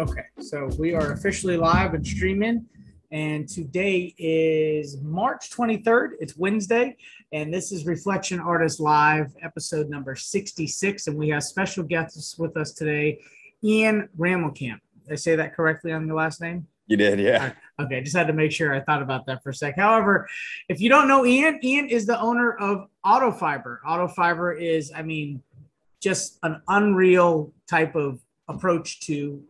Okay, so we are officially live and streaming, and today is March 23rd. It's Wednesday, and this is Reflection Artist Live, episode number 66. And we have special guests with us today, Ian Ramelkamp. Did I say that correctly on your last name? You did, yeah. Okay, just had to make sure I thought about that for a sec. However, if you don't know Ian, Ian is the owner of Autofiber. Autofiber is, I mean, just an unreal type of approach to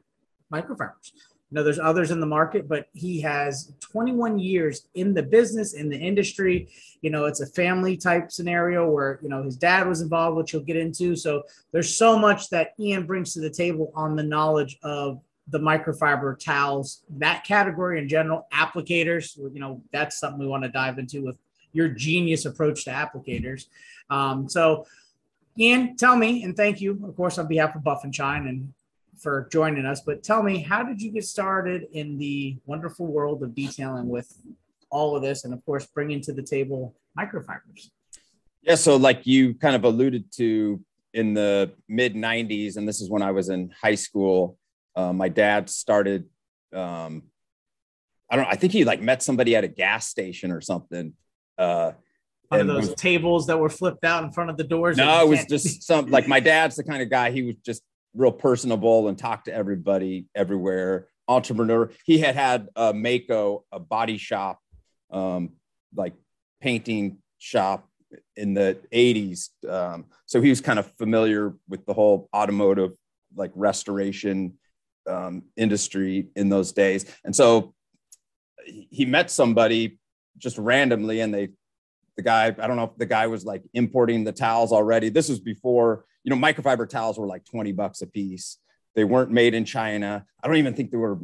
microfibers. You know, there's others in the market, but he has 21 years in the business, in the industry. You know, it's a family type scenario where, you know, his dad was involved, which he'll get into. So there's so much that Ian brings to the table on the knowledge of the microfiber towels, that category in general, applicators, you know, that's something we want to dive into with your genius approach to applicators. Um, so, Ian, tell me, and thank you, of course, on behalf of Buff and Shine and for joining us. But tell me, how did you get started in the wonderful world of detailing with all of this, and of course, bringing to the table microfibers? Yeah, so like you kind of alluded to in the mid 90s, and this is when I was in high school, uh, my dad started. Um, I don't. I think he like met somebody at a gas station or something. Uh, One of those tables that were flipped out in front of the doors. No, it was just some like my dad's the kind of guy. He was just real personable and talked to everybody everywhere. Entrepreneur. He had had a Maaco, a body shop, um, like painting shop in the 80s. Um, so he was kind of familiar with the whole automotive like restoration um, industry in those days. And so he met somebody just randomly and they the guy i don't know if the guy was like importing the towels already this was before you know microfiber towels were like 20 bucks a piece. They weren't made in china. I don't even think they were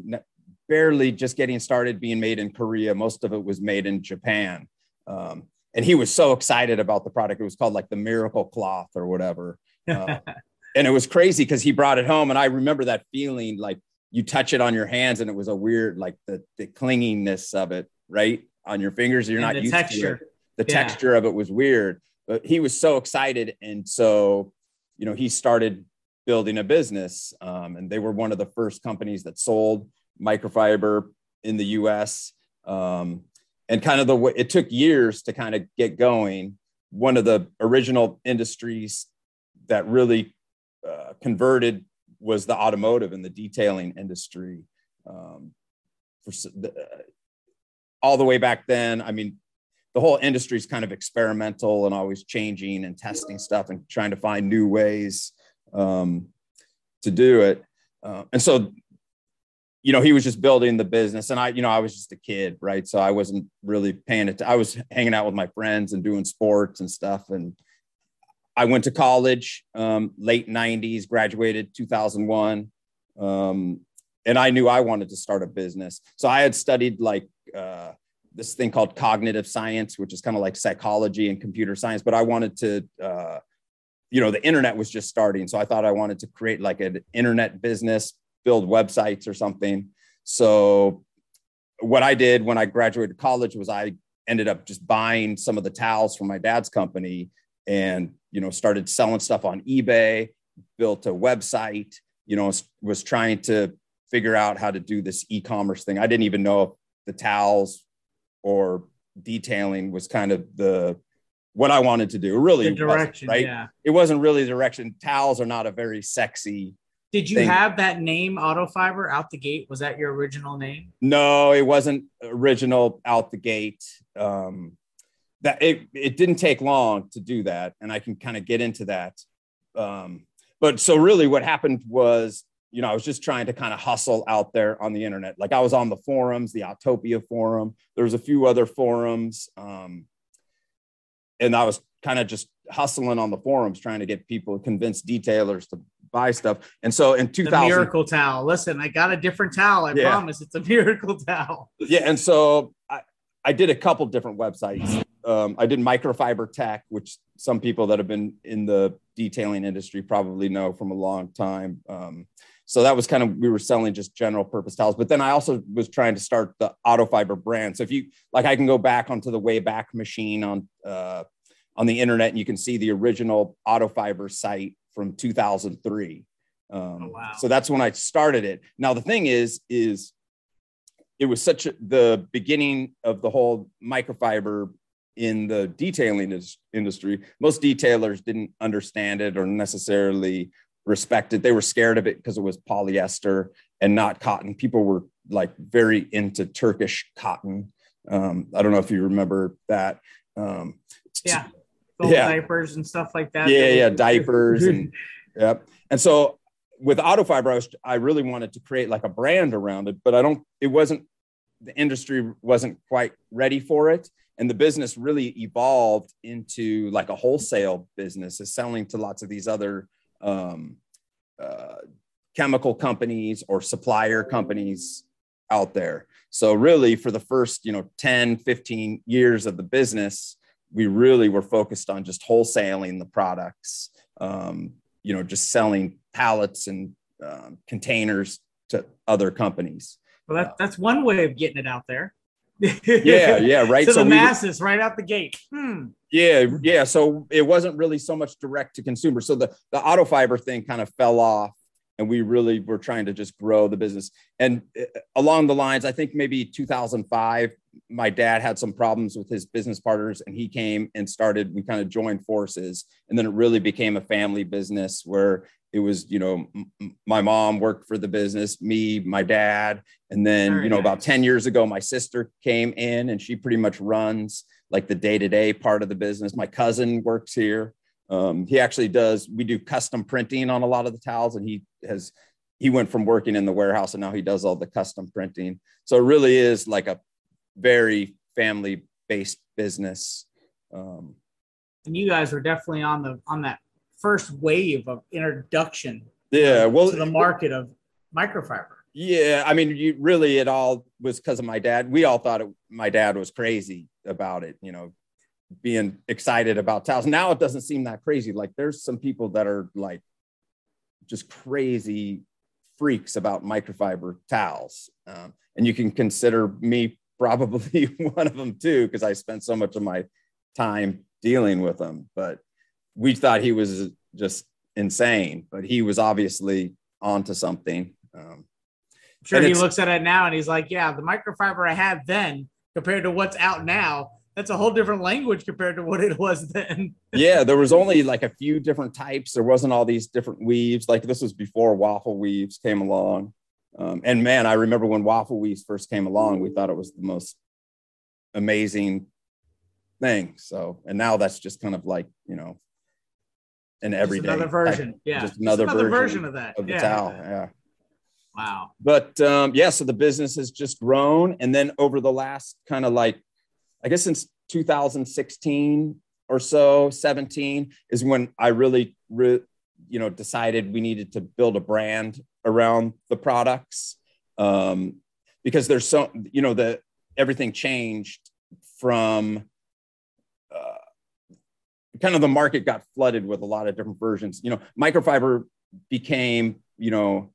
barely just getting started being made in korea. Most of it was made in japan. Um, and he was so excited about the product. It was called like the miracle cloth or whatever. Uh, and it was crazy because he brought it home and i remember that feeling like you touch it on your hands and it was a weird like the, the clinginess of it right on your fingers you're and not used texture. to it. the yeah. texture of it was weird. But he was so excited and so you know he started building a business um, and they were one of the first companies that sold microfiber in the us um, and kind of the way it took years to kind of get going. One of the original industries that really uh, converted was the automotive and the detailing industry um, for uh, all the way back then. I mean the whole industry is kind of experimental and always changing and testing stuff and trying to find new ways um, to do it. Uh, and so, you know, he was just building the business, and I, you know, I was just a kid, right? So I wasn't really paying it. I was hanging out with my friends and doing sports and stuff. And I went to college, um, late '90s, graduated 2001. Um, and I knew I wanted to start a business. So I had studied like uh, this thing called cognitive science, which is kind of like psychology and computer science. But I wanted to, uh, you know, the internet was just starting. So I thought I wanted to create like an internet business, build websites or something. So what I did when I graduated college was I ended up just buying some of the towels from my dad's company and, you know, started selling stuff on eBay, built a website, you know, was trying to figure out how to do this e-commerce thing. I didn't even know if the towels or detailing was kind of the what I wanted to do. Really, the direction, right? Yeah. It wasn't really the direction. Towels are not a very sexy. Did you thing. have that name Autofiber out the gate? Was that your original name? No, it wasn't original out the gate. Um, that it it didn't take long to do that, and I can kind of get into that. Um, but so really, what happened was you know, I was just trying to kind of hustle out there on the internet. Like I was on the forums, the Autopia forum. There was a few other forums, um, and I was kind of just hustling on the forums, trying to get people, convince detailers to buy stuff. And so in 2000, the miracle towel. Listen, I got a different towel. I yeah. promise it's a miracle towel. Yeah. And so I, I did a couple different websites. Um, I did microfiber tech, which some people that have been in the detailing industry probably know from a long time. Um, so that was kind of we were selling just general purpose towels but then i also was trying to start the auto fiber brand. So if you like i can go back onto the wayback machine on uh, on the internet and you can see the original auto fiber site from 2003 um, oh, wow. so that's when i started it. Now the thing is is it was such a, the beginning of the whole microfiber in the detailing industry most detailers didn't understand it or necessarily respect it they were scared of it because it was polyester and not cotton people were like very into turkish cotton um, i don't know if you remember that um, yeah yeah. diapers and stuff like that. Yeah, yeah, diapers and yep. And so with auto fiber, I was I really wanted to create like a brand around it, but I don't. It wasn't the industry wasn't quite ready for it, and the business really evolved into like a wholesale business, is selling to lots of these other um, uh, chemical companies or supplier companies out there. So really for the first, you know, 10, 15 years of the business, we really were focused on just wholesaling the products, um, you know, just selling pallets and um, containers to other companies. Well, that, that's one way of getting it out there. Yeah, yeah, right. to so the masses, right out the gate. Hmm. Yeah, yeah. So it wasn't really so much direct to consumer. So the the auto fiber thing kind of fell off and we really were trying to just grow the business. And uh, along the lines, I think maybe 2005, my dad had some problems with his business partners, and he came and started. We kind of joined forces, and then it really became a family business where it was, you know, m- my mom worked for the business, me, my dad, and then you know, about 10 years ago, my sister came in, and she pretty much runs like the day to day part of the business. My cousin works here. Um, he actually does. We do custom printing on a lot of the towels, and he has he went from working in the warehouse and now he does all the custom printing. So it really is like a very family based business. Um, and you guys were definitely on the on that first wave of introduction. Yeah, well, to the market of microfiber. Yeah, I mean, you really it all was because of my dad. We all thought it, my dad was crazy about it. You know, being excited about towels. Now it doesn't seem that crazy. Like there's some people that are like just crazy freaks about microfiber towels. Um, and you can consider me probably one of them too, because I spent so much of my time dealing with them. But we thought he was just insane, but he was obviously onto something. Um, sure he looks at it now and he's like, yeah, the microfiber I had then compared to what's out now that's a whole different language compared to what it was then. yeah, there was only like a few different types. There wasn't all these different weaves. Like this was before waffle weaves came along. Um, and man, I remember when waffle weaves first came along, we thought it was the most amazing thing. So, and now that's just kind of like, you know, an everyday just another version. Yeah. Just another, just another version, version, of that. Of the yeah. towel. Yeah. Wow. But um, yeah, so the business has just grown. And then over the last kind of like I guess since 2016 or so, 17 is when I really, re, you know, decided we needed to build a brand around the products um, because there's so, you know, the everything changed from kind of the market got flooded with a lot of different versions. You know, microfiber became, you know,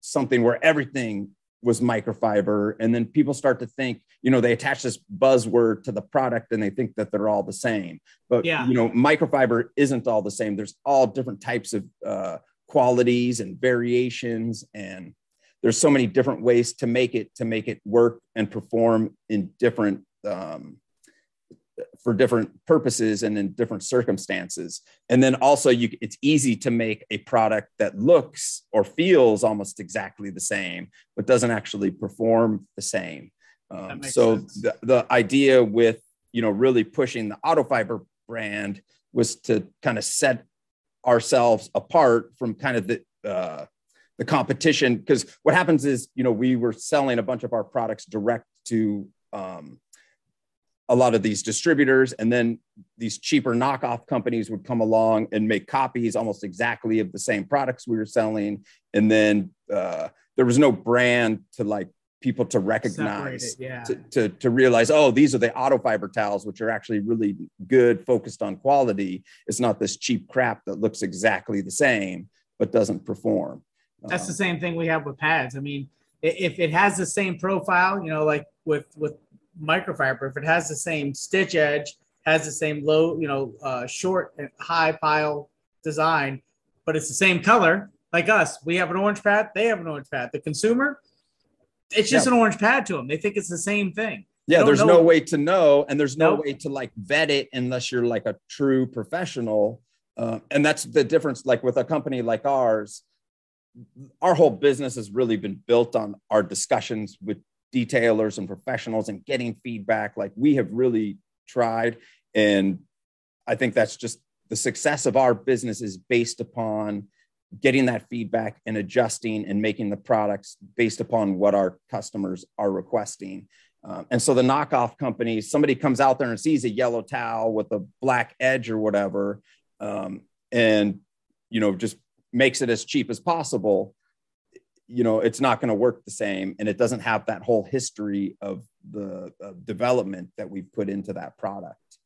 something where everything was microfiber and then people start to think you know they attach this buzzword to the product and they think that they're all the same but yeah. you know microfiber isn't all the same there's all different types of uh, qualities and variations and there's so many different ways to make it to make it work and perform in different um, for different purposes and in different circumstances. And then also you it's easy to make a product that looks or feels almost exactly the same, but doesn't actually perform the same. Um, so the, the idea with, you know, really pushing the auto fiber brand was to kind of set ourselves apart from kind of the, uh, the competition. Because what happens is, you know, we were selling a bunch of our products direct to um, a lot of these distributors and then these cheaper knockoff companies would come along and make copies almost exactly of the same products we were selling and then uh, there was no brand to like people to recognize it, yeah. to, to, to realize oh these are the auto fiber towels which are actually really good focused on quality it's not this cheap crap that looks exactly the same but doesn't perform That's Um, the same thing we have with pads. I mean, if it has the same profile, you know, like with with microfiber, if it has the same stitch edge, has the same low, you know, uh, short and high pile design, but it's the same color, like us, we have an orange pad, they have an orange pad. The consumer, it's just Yeah. an orange pad to them. They think it's the same thing. yeah there's know- no way to know and there's no Nope. way to like vet it unless you're like a true professional uh, and that's the difference like with a company like ours our whole business has really been built on our discussions with detailers and professionals and getting feedback like we have really tried and i think that's just the success of our business is based upon getting that feedback and adjusting and making the products based upon what our customers are requesting um, and so the knockoff companies, somebody comes out there and sees a yellow towel with a black edge or whatever, um, and you know just makes it as cheap as possible. You know, it's not going to work the same, and it doesn't have that whole history of the uh, development that we've put into that product.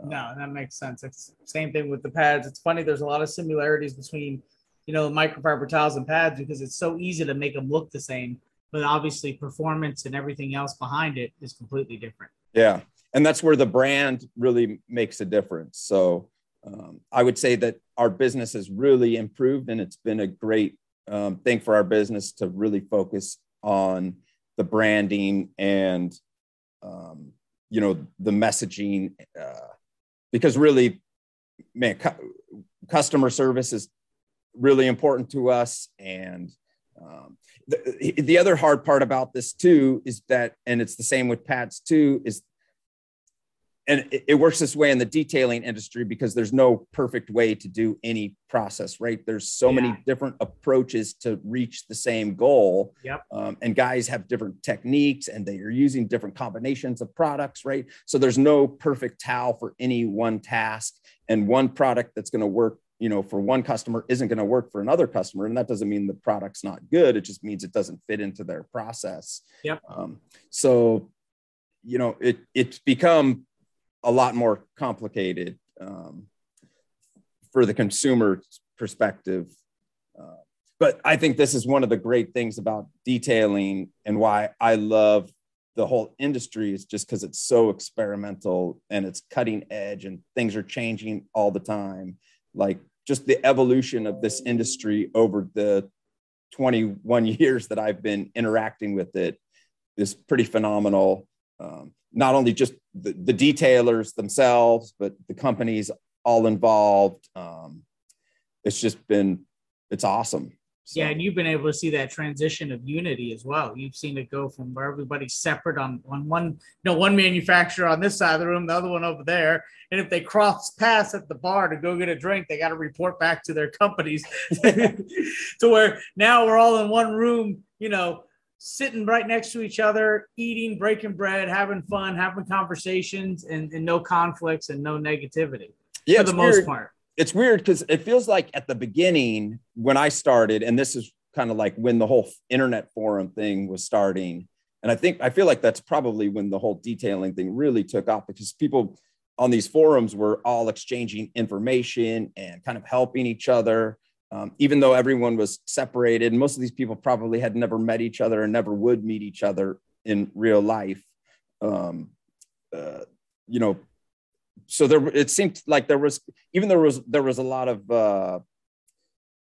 Um, No, that makes sense. It's same thing with the pads. It's funny. There's a lot of similarities between, you know, microfiber towels and pads because it's so easy to make them look the same, but obviously performance and everything else behind it is completely different. Yeah. And that's where the brand really makes a difference. So um, I would say that our business has really improved and it's been a great um, thing for our business to really focus on the branding and, um, you know, the messaging. Uh, because really, man, cu- customer service is really important to us. And um, the, the other hard part about this too is that, and it's the same with pat's too, is and it, it works this way in the detailing industry because there's no perfect way to do any process, right? There's so Yeah. many different approaches to reach the same goal. Yep. Um, and guys have different techniques and they are using different combinations of products, right? So there's no perfect towel for any one task and one product that's going to work you know for one customer isn't going to work for another customer and that doesn't mean the product's not good it just means it doesn't fit into their process Yep. um, so you know it it's become a lot more complicated um, for the consumer perspective uh, but i think this is one of the great things about detailing and why i love the whole industry is just because it's so experimental and it's cutting edge and things are changing all the time like just the evolution of this industry over the 21 years that I've been interacting with it is pretty phenomenal. Um, not only just the, the detailers themselves, but the companies all involved. Um, it's just been, it's awesome. So, Yeah, and you've been able to see that transition of unity as well. You've seen it go from where everybody's separate on, on one, you know, one manufacturer on this side of the room, the other one over there. And if they cross paths at the bar to go get a drink, they got to report back to their companies. to where now we're all in one room, you know, sitting right next to each other, eating, breaking bread, having fun, having conversations, and, and no conflicts and no negativity yeah, for the most weird. part. it's weird because it feels like at the beginning when I started, and this is kind of like when the whole internet forum thing was starting. And I think I feel like that's probably when the whole detailing thing really took off because people on these forums were all exchanging information and kind of helping each other. Um, even though everyone was separated, most of these people probably had never met each other and never would meet each other in real life. Um, uh, you know, so there it seemed like there was even there was there was a lot of uh,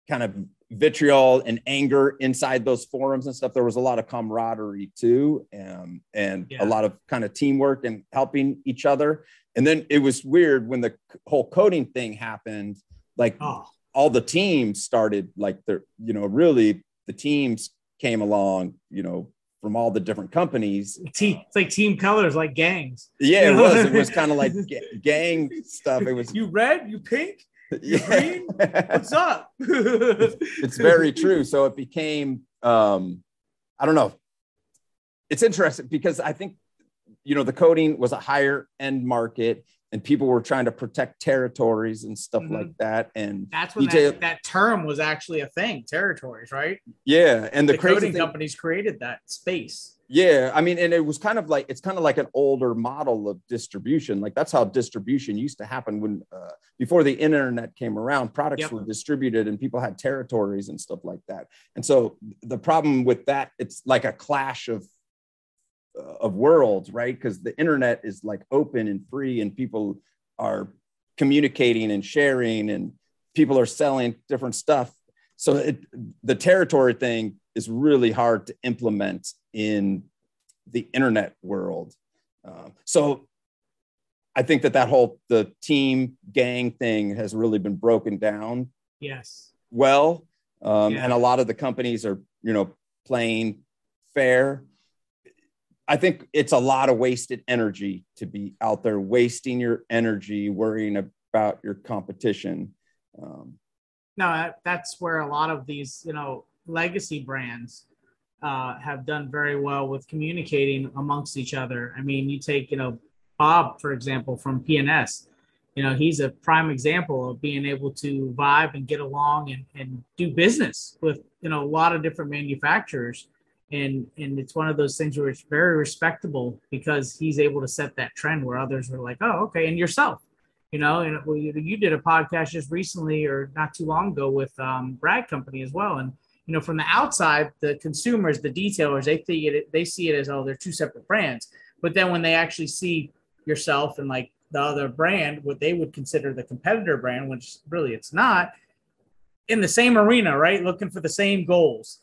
kind of vitriol and anger inside those forums and stuff. There was a lot of camaraderie too, um, and Yeah. a lot of kind of teamwork and helping each other. And then it was weird when the whole coating thing happened. Like Oh, all the teams started, like they're you know really the teams came along, you know, from all the different companies. team, it's like team colors, like gangs. Yeah, it was. It was kind of like ga- gang stuff. It was You red, you pink. yeah. green? What's up? it's very true. So it became, um, I don't know. It's interesting because I think you know the coating was a higher end market and people were trying to protect territories and stuff mm-hmm. like that and that's when that, that, term was actually a thing territories right yeah and the, the coating thing- companies created that space yeah, I mean, and it was kind of like it's kind of like an older model of distribution. Like that's how distribution used to happen when uh, before the internet came around. Products yep. were distributed and people had territories and stuff like that. And so the problem with that, it's like a clash of of worlds, right? Because the internet is like open and free, and people are communicating and sharing, and people are selling different stuff. So it, the territory thing is really hard to implement in the internet world. Uh, so I think that that whole the team gang thing has really been broken down. Yes. Well, um, yeah. and a lot of the companies are you know playing fair. I think it's a lot of wasted energy to be out there wasting your energy worrying about your competition. Um, no, that's where a lot of these you know legacy brands uh, have done very well with communicating amongst each other. I mean, you take, you know, Bob, for example, from PNS, you know, he's a prime example of being able to vibe and get along and, and do business with, you know, a lot of different manufacturers. And, and it's one of those things where it's very respectable because he's able to set that trend where others are like, oh, okay. And yourself, you know, and well, you, you did a podcast just recently or not too long ago with um, Brad Company as well. And, you know, from the outside, the consumers, the detailers, they see it, they see it as oh, they're two separate brands. But then when they actually see yourself and like the other brand, what they would consider the competitor brand, which really it's not, in the same arena, right? Looking for the same goals.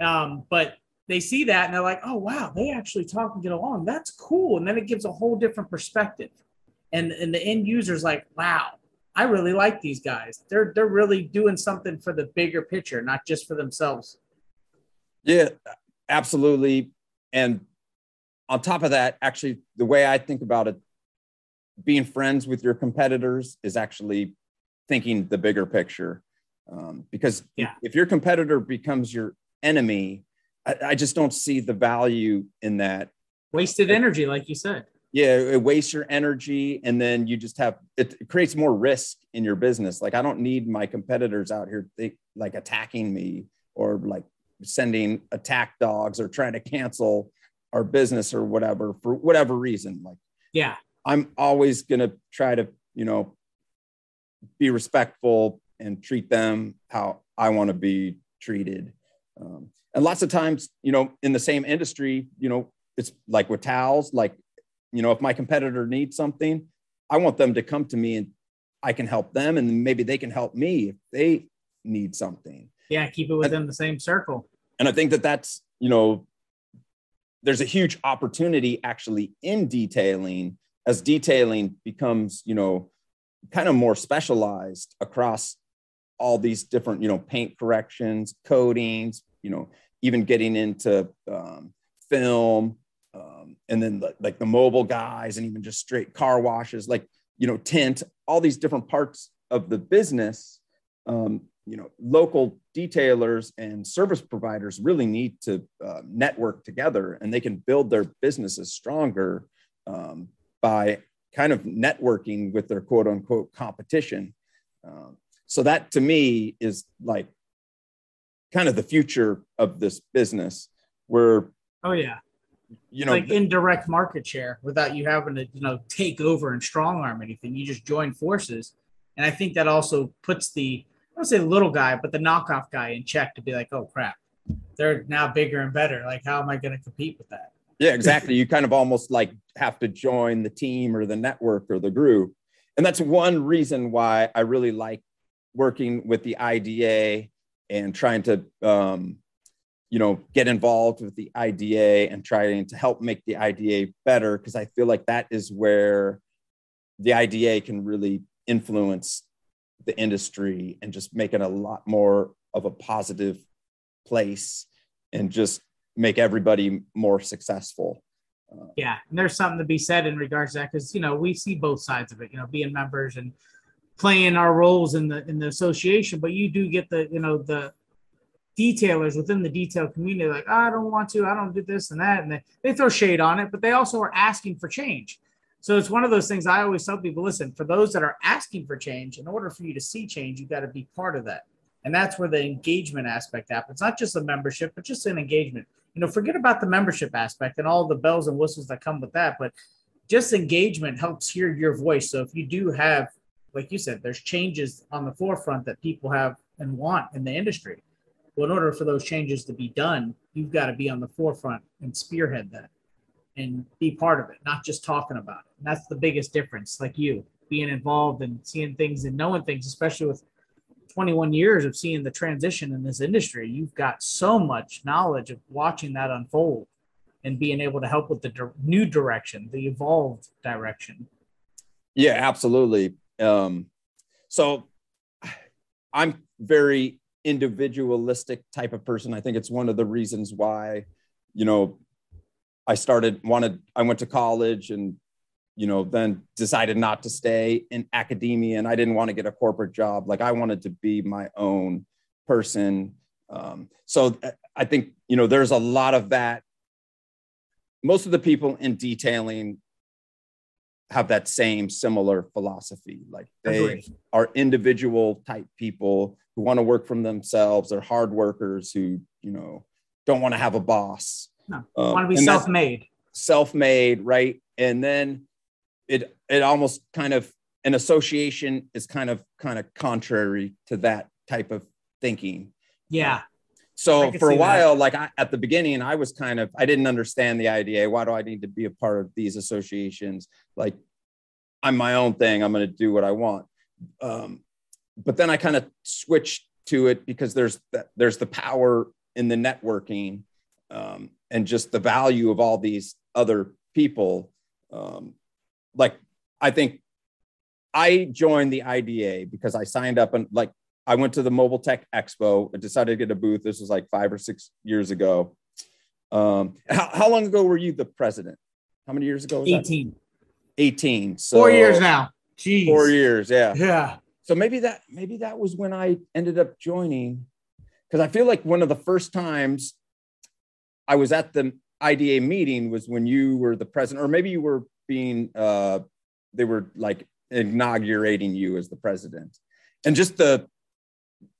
Um, but they see that and they're like, oh wow, they actually talk and get along. That's cool. And then it gives a whole different perspective. And and the end user's like, wow, I really like these guys. They're they're really doing something for the bigger picture, not just for themselves. Yeah, absolutely. And on top of that, actually, the way I think about it, being friends with your competitors is actually thinking the bigger picture. Um, because yeah. if your competitor becomes your enemy, I, I just don't see the value in that. Wasted energy, like you said. Yeah it wastes your energy and then you just have it, creates more risk in your business. Like i don't need my competitors out here they, like attacking me or like sending attack dogs or trying to cancel our business or whatever for whatever reason. Like yeah. I'm always going to try to you know be respectful and treat them how i want to be treated um, and lots of times you know in the same industry you know it's like with towels like you know if my competitor needs something i want them to come to me and i can help them and maybe they can help me if they need something. Yeah keep it within and, the same circle. and i think that that's you know there's a huge opportunity actually in detailing as detailing becomes you know kind of more specialized across all these different you know paint corrections coatings you know even getting into um, film um, and then the, like the mobile guys and even just straight car washes like you know tint all these different parts of the business um, you know local detailers and service providers really need to uh, network together and they can build their businesses stronger um, by kind of networking with their quote unquote competition um, so that to me is like kind of the future of this business where oh yeah you know, like indirect market share without you having to, you know, take over and strong arm anything. You just join forces. And I think that also puts the, I don't say the little guy, but the knockoff guy in check to be like, oh crap, they're now bigger and better. Like, how am I going to compete with that? Yeah, exactly. you kind of almost like have to join the team or the network or the group. And that's one reason why I really like working with the IDA and trying to um, you know get involved with the IDA and trying to help make the IDA better because I feel like that is where the IDA can really influence the industry and just make it a lot more of a positive place and just make everybody more successful. Uh, yeah, and there's something to be said in regards to that because you know we see both sides of it. You know, being members and playing our roles in the in the association, but you do get the you know the detailers within the detail community like, oh, I don't want to, I don't do this and that. And they, they throw shade on it, but they also are asking for change. So it's one of those things I always tell people listen, for those that are asking for change, in order for you to see change, you got to be part of that. And that's where the engagement aspect happens, not just the membership, but just an engagement. You know, forget about the membership aspect and all the bells and whistles that come with that, but just engagement helps hear your voice. So if you do have, like you said, there's changes on the forefront that people have and want in the industry well, in order for those changes to be done, you've got to be on the forefront and spearhead that and be part of it, not just talking about it. And that's the biggest difference, like you being involved and seeing things and knowing things, especially with 21 years of seeing the transition in this industry. You've got so much knowledge of watching that unfold and being able to help with the di- new direction, the evolved direction. Yeah, absolutely. Um, so I'm very individualistic type of person. I think it's one of the reasons why, you know, I started wanted I went to college and you know then decided not to stay in academia and I didn't want to get a corporate job. Like I wanted to be my own person. Um, so I think you know there's a lot of that. Most of the people in detailing have that same similar philosophy. Like they Agreed. are individual type people who want to work from themselves. They're hard workers who, you know, don't want to have a boss. No, um, want to be self-made. Self-made, right? And then it it almost kind of an association is kind of kind of contrary to that type of thinking. Yeah. So for a while, that. like I, at the beginning, I was kind of I didn't understand the IDA. Why do I need to be a part of these associations? Like I'm my own thing. I'm going to do what I want. Um, but then I kind of switched to it because there's the, there's the power in the networking um, and just the value of all these other people. Um, like I think I joined the IDA because I signed up and like I went to the Mobile Tech Expo and decided to get a booth. This was like five or six years ago. Um, how, how long ago were you the president? How many years ago? 18. That? 18. So four years now. Jeez. Four years. Yeah. Yeah so maybe that maybe that was when I ended up joining because I feel like one of the first times I was at the IDA meeting was when you were the president, or maybe you were being uh, they were like inaugurating you as the president, and just the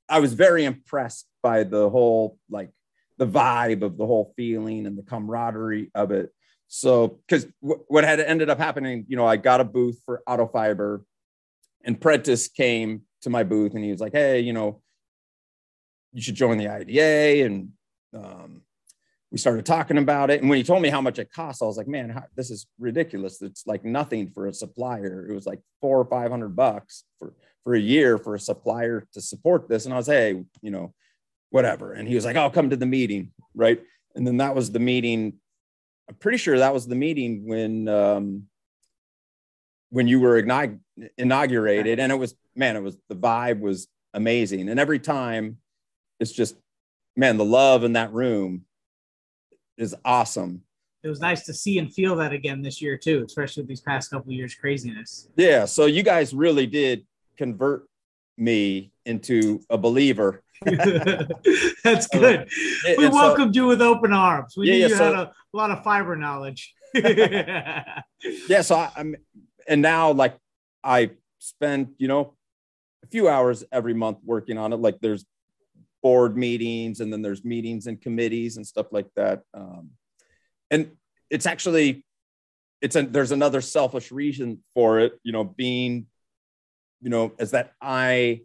I was very impressed by the whole like the vibe of the whole feeling and the camaraderie of it. So, because w- what had ended up happening, you know, I got a booth for Auto Fiber and Prentice came to my booth and he was like, Hey, you know, you should join the IDA. And um, we started talking about it. And when he told me how much it costs, I was like, man, how, this is ridiculous. It's like nothing for a supplier. It was like four or 500 bucks for, for a year for a supplier to support this. And I was, Hey, you know, whatever. And he was like, I'll come to the meeting. Right. And then that was the meeting. I'm pretty sure that was the meeting when, um, when you were inaugurated and it was man it was the vibe was amazing and every time it's just man the love in that room is awesome it was nice to see and feel that again this year too especially with these past couple years craziness yeah so you guys really did convert me into a believer that's good we welcomed so, you with open arms we yeah, knew yeah, you so, had a, a, lot of fiber knowledge yeah so I, i'm and now like I spend, you know, a few hours every month working on it. Like there's board meetings and then there's meetings and committees and stuff like that. Um, and it's actually, it's a, there's another selfish reason for it, you know, being, you know, is that I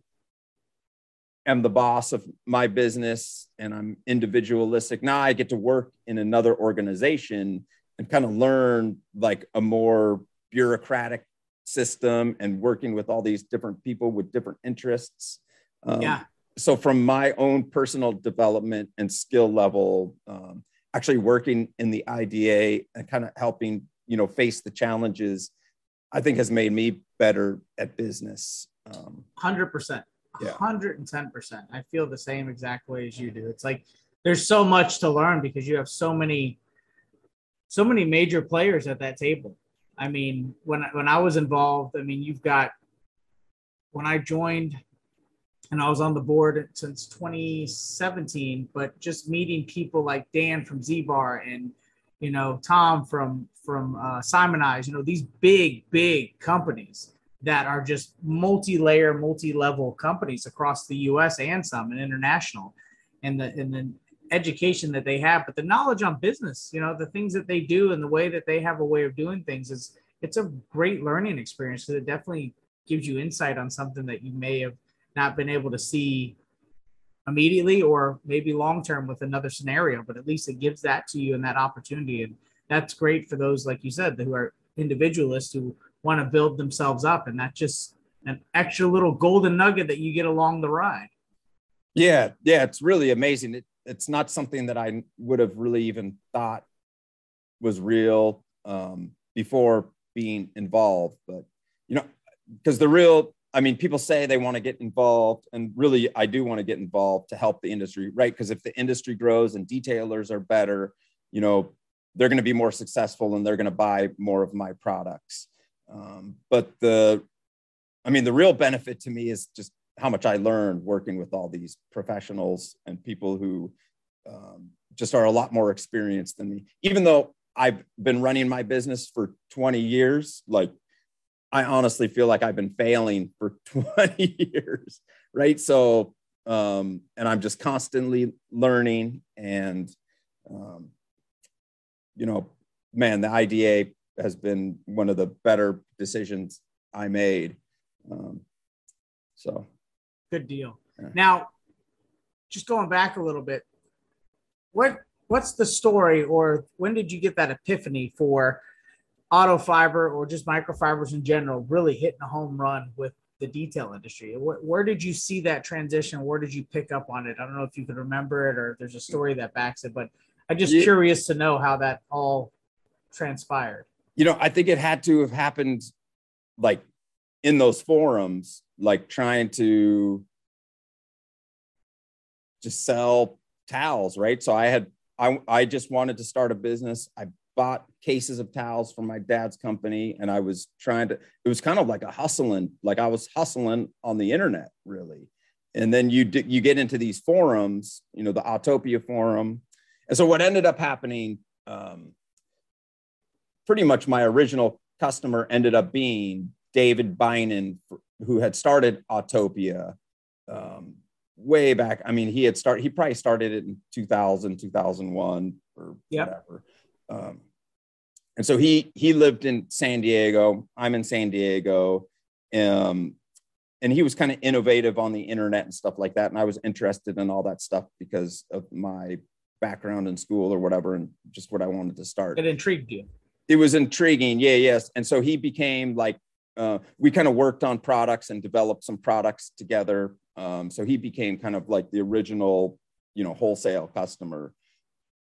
am the boss of my business and I'm individualistic. Now I get to work in another organization and kind of learn like a more bureaucratic system and working with all these different people with different interests. Um, yeah. So, from my own personal development and skill level, um, actually working in the IDA and kind of helping, you know, face the challenges, I think has made me better at business. Um, 100%. 110%. I feel the same exact way as you do. It's like there's so much to learn because you have so many so many major players at that table I mean, when when I was involved, I mean, you've got when I joined and I was on the board since 2017. But just meeting people like Dan from Z Bar and you know Tom from from uh, Simoniz, you know these big big companies that are just multi-layer, multi-level companies across the U.S. and some and international, and the and the education that they have, but the knowledge on business, you know, the things that they do and the way that they have a way of doing things is it's a great learning experience because it definitely gives you insight on something that you may have not been able to see immediately or maybe long term with another scenario, but at least it gives that to you and that opportunity. And that's great for those, like you said, who are individualists who want to build themselves up. And that's just an extra little golden nugget that you get along the ride. Yeah, yeah, it's really amazing. It, it's not something that I would have really even thought was real um, before being involved. But you know, because the real, I mean, people say they want to get involved, and really, I do want to get involved to help the industry, right? Because if the industry grows and detailers are better, you know, they're going to be more successful and they're going to buy more of my products. Um, but the, I mean, the real benefit to me is just how much I learned working with all these professionals and people who um, just are a lot more experienced than me. Even though I've been running my business for 20 years, like I honestly feel like I've been failing for 20 years, right? So, um, and I'm just constantly learning and, um, you know, man, the IDA has been one of the better decisions I made. Um, so Good deal. Yeah. Now, just going back a little bit, what what's the story, or when did you get that epiphany for auto fiber or just microfibers in general really hitting a home run with the detail industry? Where, where, did you see that transition? Where did you pick up on it? I don't know if you could remember it or if there's a story that backs it, but I'm just yeah. curious to know how that all transpired. You know, I think it had to have happened like in those forums, like trying to just sell towels, right? So I had I I just wanted to start a business. I bought cases of towels from my dad's company and I was trying to it was kind of like a hustling, like I was hustling on the internet really. And then you you get into these forums, you know, the Autopia forum. And so what ended up happening um, pretty much my original customer ended up being David Bynon, who had started Autopia um, way back. I mean, he had started, he probably started it in 2000, 2001 or yep. whatever. Um, and so he, he lived in San Diego. I'm in San Diego. Um, and he was kind of innovative on the internet and stuff like that. And I was interested in all that stuff because of my background in school or whatever, and just what I wanted to start. It intrigued you. It was intriguing. Yeah. Yes. And so he became like uh, we kind of worked on products and developed some products together. Um, so he became kind of like the original, you know, wholesale customer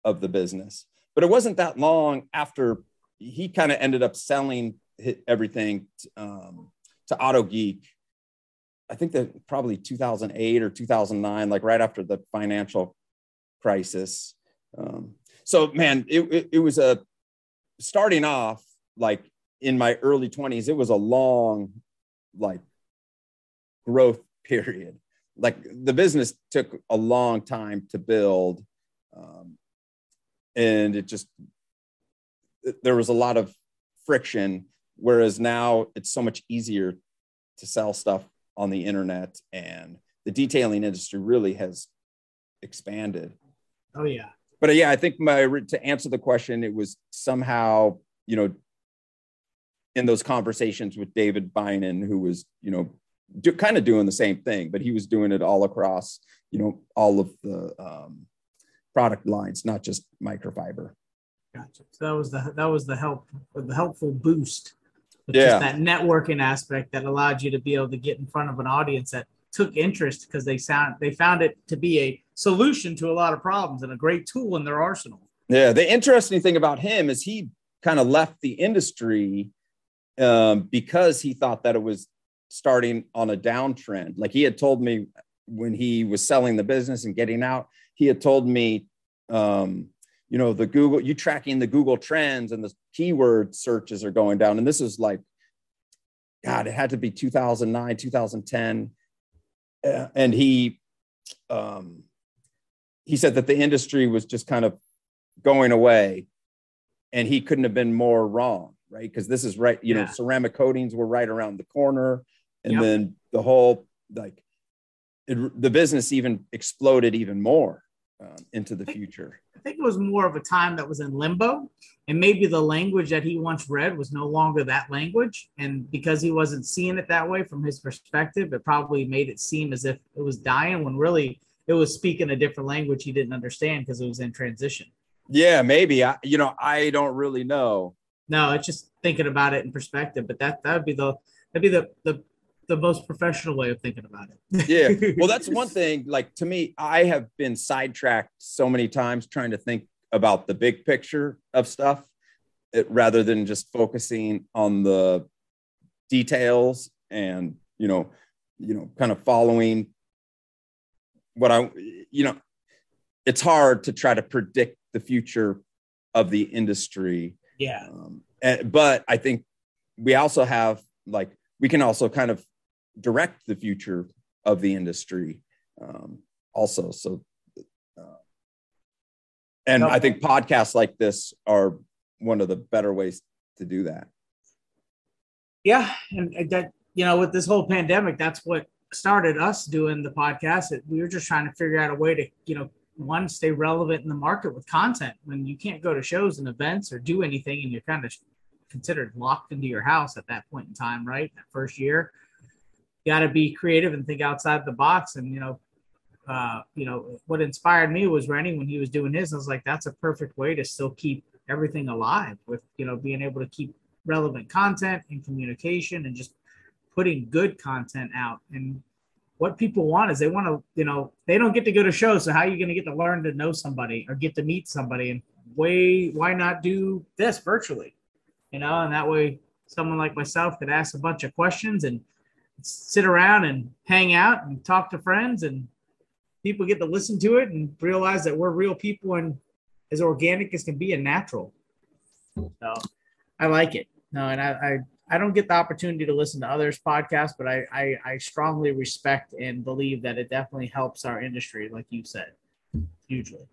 of the business. But it wasn't that long after he kind of ended up selling everything um, to Auto Geek. I think that probably 2008 or 2009, like right after the financial crisis. Um, so man, it, it, it was a starting off like in my early 20s, it was a long, like, growth period. Like the business took a long time to build. Um, and it just, there was a lot of friction. Whereas now it's so much easier to sell stuff on the internet and the detailing industry really has expanded. Oh, yeah. But yeah, I think my to answer the question, it was somehow, you know, in those conversations with David Bynon, who was, you know, do, kind of doing the same thing, but he was doing it all across, you know, all of the um, product lines, not just microfiber. Gotcha. So that was the that was the help the helpful boost. Yeah. that networking aspect that allowed you to be able to get in front of an audience that took interest because they sound they found it to be a solution to a lot of problems and a great tool in their arsenal. Yeah, the interesting thing about him is he kind of left the industry um, because he thought that it was starting on a downtrend. Like he had told me when he was selling the business and getting out, he had told me, um, you know, the Google, you tracking the Google trends and the keyword searches are going down. And this is like, God, it had to be 2009, 2010. and he um, he said that the industry was just kind of going away and he couldn't have been more wrong right because this is right you yeah. know ceramic coatings were right around the corner and yep. then the whole like it, the business even exploded even more um, into the future think it was more of a time that was in limbo and maybe the language that he once read was no longer that language and because he wasn't seeing it that way from his perspective it probably made it seem as if it was dying when really it was speaking a different language he didn't understand because it was in transition. Yeah maybe. I you know i don't really know. No it's just thinking about it in perspective but that that would be the that'd be the the the most professional way of thinking about it. yeah. Well, that's one thing. Like to me, I have been sidetracked so many times trying to think about the big picture of stuff it, rather than just focusing on the details and you know you know kind of following what i you know it's hard to try to predict the future of the industry yeah um, and, but i think we also have like we can also kind of direct the future of the industry um, also so and no. I think podcasts like this are one of the better ways to do that. Yeah, and that you know, with this whole pandemic, that's what started us doing the podcast. We were just trying to figure out a way to, you know, one stay relevant in the market with content when you can't go to shows and events or do anything, and you're kind of considered locked into your house at that point in time, right? That first year, you got to be creative and think outside the box, and you know, uh, you know, what inspired me was Renny when he was doing his. I was like, that's a perfect way to still keep everything alive with, you know, being able to keep relevant content and communication and just putting good content out. And what people want is they want to, you know, they don't get to go to shows. So how are you going to get to learn to know somebody or get to meet somebody? And way, why not do this virtually? You know, and that way someone like myself could ask a bunch of questions and sit around and hang out and talk to friends and people get to listen to it and realize that we're real people and as organic as can be and natural. So I like it. No, and I, I, I don't get the opportunity to listen to others' podcasts, but I, I, I strongly respect and believe that it definitely helps our industry, like you said, hugely.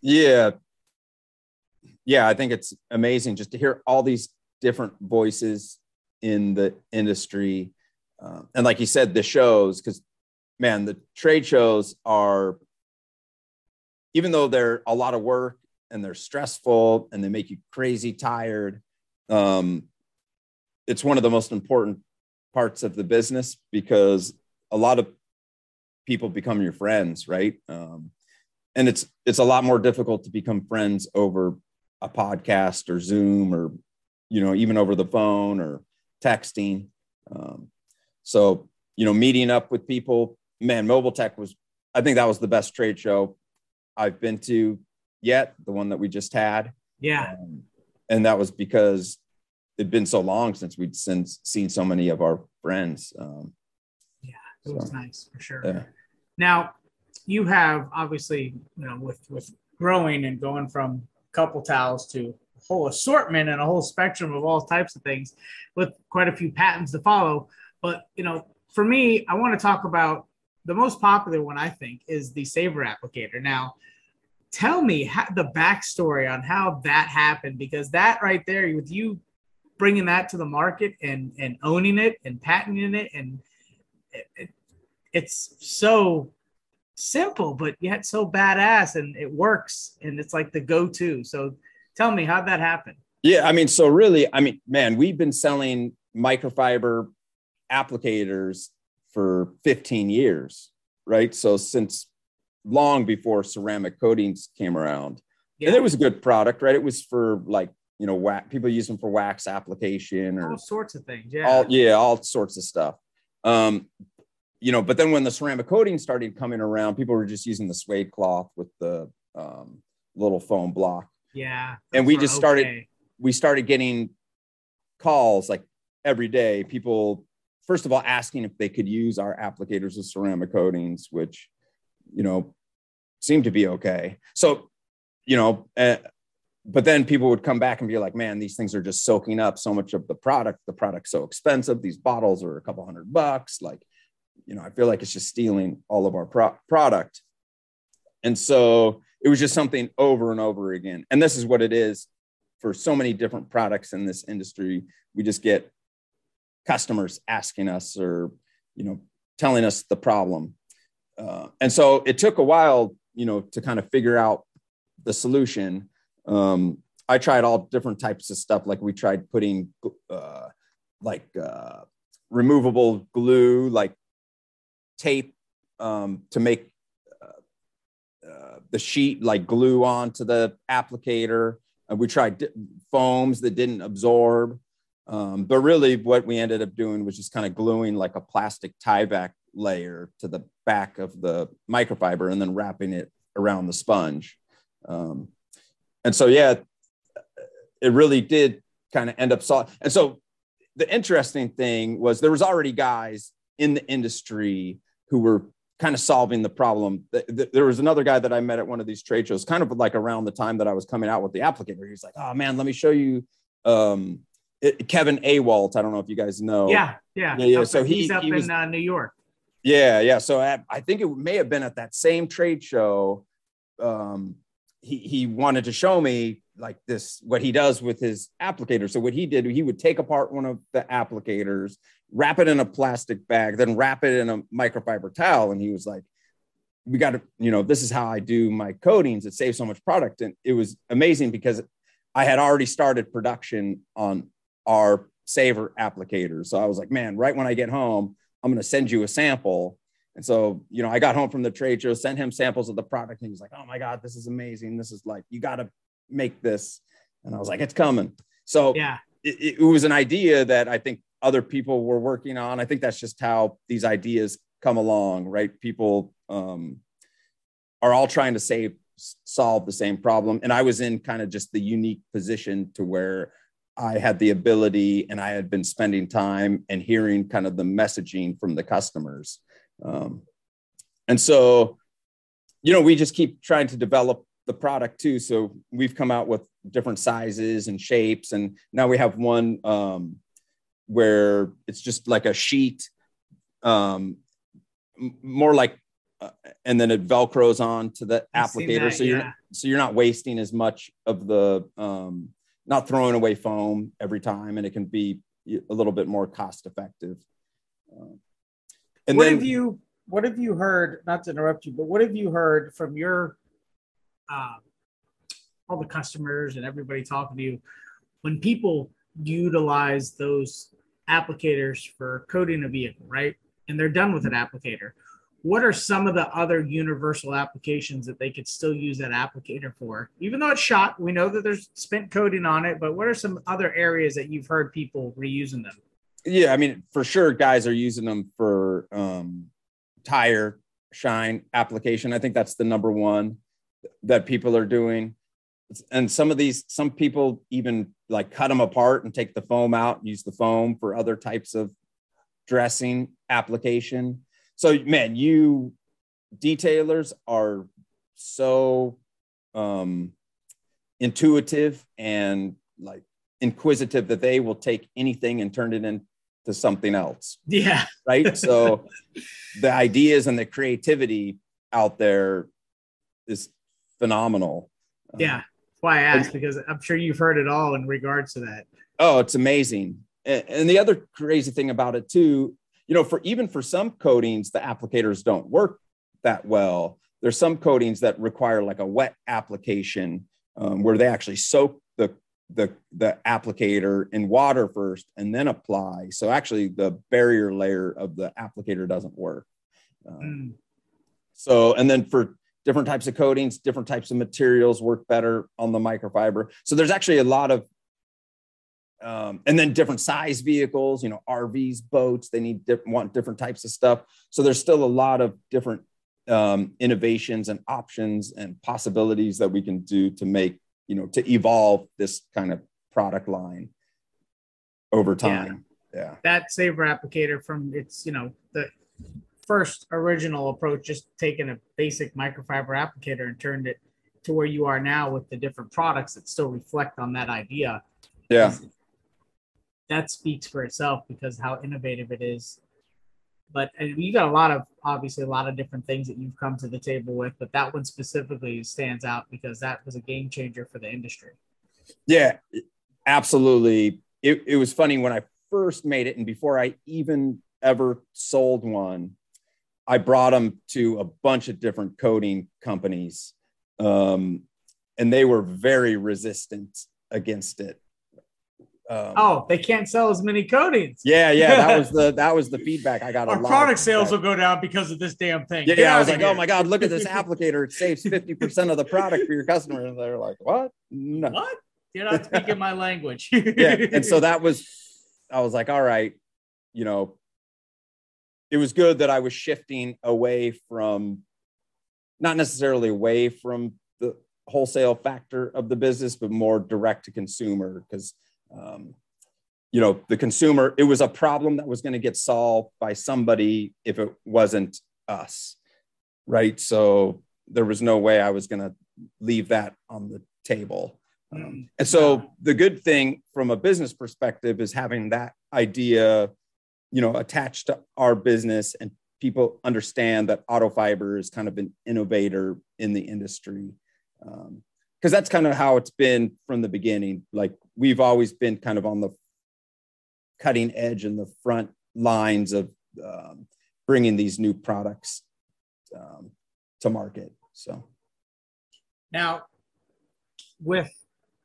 Yeah. Yeah, I think it's amazing just to hear all these different voices in the industry. Uh, and like you said, the shows, because man, the trade shows are, even though they're a lot of work and they're stressful and they make you crazy tired, um, it's one of the most important parts of the business because a lot of people become your friends, right? Um, and it's it's a lot more difficult to become friends over a podcast or Zoom or you know even over the phone or texting. Um, so you know, meeting up with people man, Mobile Tech was, I think that was the best trade show I've been to yet, the one that we just had. Yeah. Um, and that was because it'd been so long since we'd since seen so many of our friends. Um, yeah, it so, was nice for sure. Yeah. Now, you have obviously, you know, with with growing and going from a couple towels to a whole assortment and a whole spectrum of all types of things, with quite a few patents to follow. But you know, for me, I want to talk about the most popular one I think is the Saver applicator. Now, tell me how, the backstory on how that happened because that right there, with you bringing that to the market and and owning it and patenting it, and it, it, it's so simple but yet so badass and it works and it's like the go-to. So, tell me how that happened. Yeah, I mean, so really, I mean, man, we've been selling microfiber applicators for 15 years, right? So since long before ceramic coatings came around. Yeah. And it was a good product, right? It was for like, you know, wax, people use them for wax application or all sorts of things. Yeah. All, yeah, all sorts of stuff. Um, you know, but then when the ceramic coating started coming around, people were just using the suede cloth with the um, little foam block. Yeah. And we just started, okay. we started getting calls like every day, people first of all asking if they could use our applicators with ceramic coatings, which you know seemed to be okay. So you know, uh, but then people would come back and be like, "Man, these things are just soaking up so much of the product. The product's so expensive. These bottles are a couple hundred bucks. Like, you know, I feel like it's just stealing all of our pro- product. And so it was just something over and over again. And this is what it is for so many different products in this industry. We just get customers asking us or, you know, telling us the problem. Uh, and so it took a while, you know, to kind of figure out the solution. Um, I tried all different types of stuff. Like we tried putting uh, like uh, removable glue, like tape um, to make uh, uh, the sheet like glue onto the applicator. We tried di- foams that didn't absorb. Um, but really, what we ended up doing was just kind of gluing like a plastic Tyvek layer to the back of the microfiber and then wrapping it around the sponge. Um, and so, yeah, it really did kind of end up solving. And so, the interesting thing was there was already guys in the industry who were kind of solving the problem. There was another guy that I met at one of these trade shows, kind of like around the time that I was coming out with the applicator. He's like, "Oh man, let me show you." Um, it, Kevin Awalt. I don't know if you guys know. Yeah, yeah, yeah. yeah. So he, he's up he was, in uh, New York. Yeah, yeah. So I, I, think it may have been at that same trade show. Um, he he wanted to show me like this what he does with his applicator. So what he did, he would take apart one of the applicators, wrap it in a plastic bag, then wrap it in a microfiber towel, and he was like, "We got to, you know, this is how I do my coatings. It saves so much product." And it was amazing because I had already started production on our saver applicators. So I was like, "Man, right when I get home." I'm going to send you a sample. And so, you know, I got home from the trade show, sent him samples of the product, and he was like, "Oh my god, this is amazing! This is like you got to make this." And I was like, "It's coming." So yeah, it, it, was an idea that I think other people were working on. I think that's just how these ideas come along, right? People um, are all trying to save solve the same problem, and I was in kind of just the unique position to where I had the ability and I had been spending time and hearing kind of the messaging from the customers. Um, and so, you know, we just keep trying to develop the product too. So we've come out with different sizes and shapes. And now we have one um, where it's just like a sheet, um, more like, uh, and then it velcros on to the applicator. That, so you're, so you're not wasting as much of the, um, not throwing away foam every time, and it can be a little bit more cost effective. Uh, and what then, have you what have you heard? Not to interrupt you, but what have you heard from your uh, all the customers and everybody talking to you when people utilize those applicators for coating a vehicle, right? And they're done with an applicator what are some of the other universal applications that they could still use that applicator for? Even though it's shot, we know that there's spent coating on it, but what are some other areas that you've heard people reusing them? Yeah, I mean, for sure, guys are using them for um, tire shine application. I think that's the number one that people are doing. And some of these, some people even like cut them apart and take the foam out, use the foam for other types of dressing application so man, you detailers are so um, intuitive and like inquisitive that they will take anything and turn it into something else. Yeah. Right. So the ideas and the creativity out there is phenomenal. Yeah. That's why I asked because I'm sure you've heard it all in regards to that. Oh, it's amazing. And the other crazy thing about it too you know, for even for some coatings, the applicators don't work that well. There's some coatings that require like a wet application um, where they actually soak the the the applicator in water first and then apply. So actually, the barrier layer of the applicator doesn't work. Um, mm. So and then for different types of coatings, different types of materials work better on the microfiber. So there's actually a lot of um, and then different size vehicles, you know, RVs, boats, they need different, want different types of stuff. So there's still a lot of different um, innovations and options and possibilities that we can do to make, you know, to evolve this kind of product line over time. Yeah. yeah. That saver applicator from its, you know, the first original approach, just taking a basic microfiber applicator and turned it to where you are now with the different products that still reflect on that idea. Yeah that speaks for itself because how innovative it is but you got a lot of obviously a lot of different things that you've come to the table with, but that one specifically stands out because that was a game changer for the industry. Yeah, absolutely. It, it was funny when I first made it, and before I even ever sold one, I brought them to a bunch of different coating companies, um, and they were very resistant against it. Um, oh, they can't sell as many coatings. Yeah, yeah, that was the that was the feedback I got. Our product sales will go down because of this damn thing. Yeah, yeah I was like, oh here. oh my god, look at this applicator! It saves fifty percent of the product for your customer, and they're like, what? No. What? You're not speaking my language. yeah, and so that was, I was like, all right, you know, it was good that I was shifting away from, not necessarily away from the wholesale factor of the business, but more direct to consumer because um, you know the consumer it was a problem that was going to get solved by somebody if it wasn't us right? So there was no way i was going to leave that on the table. Um, and so the good thing from a business perspective is having that idea you know attached to our business and people understand that auto fiber is kind of an innovator in the industry. Um, because that's kind of how it's been from the beginning. Like we've always been kind of on the cutting edge and the front lines of um, bringing these new products um, to market. So now, with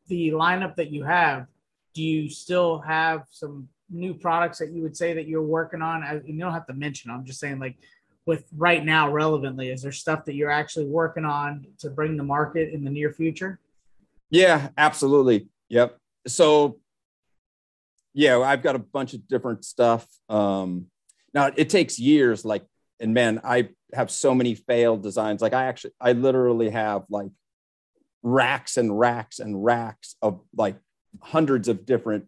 the lineup that you have, do you still have some new products that you would say that you're working on? You don't have to mention. I'm just saying, like with right now relevantly? Is there stuff that you're actually working on to bring to market in the near future? Yeah, absolutely. Yep. So, yeah, I've got a bunch of different stuff. Um, now it takes years, like, and man, I have so many failed designs. Like, I actually, I literally have like racks and racks and racks of like hundreds of different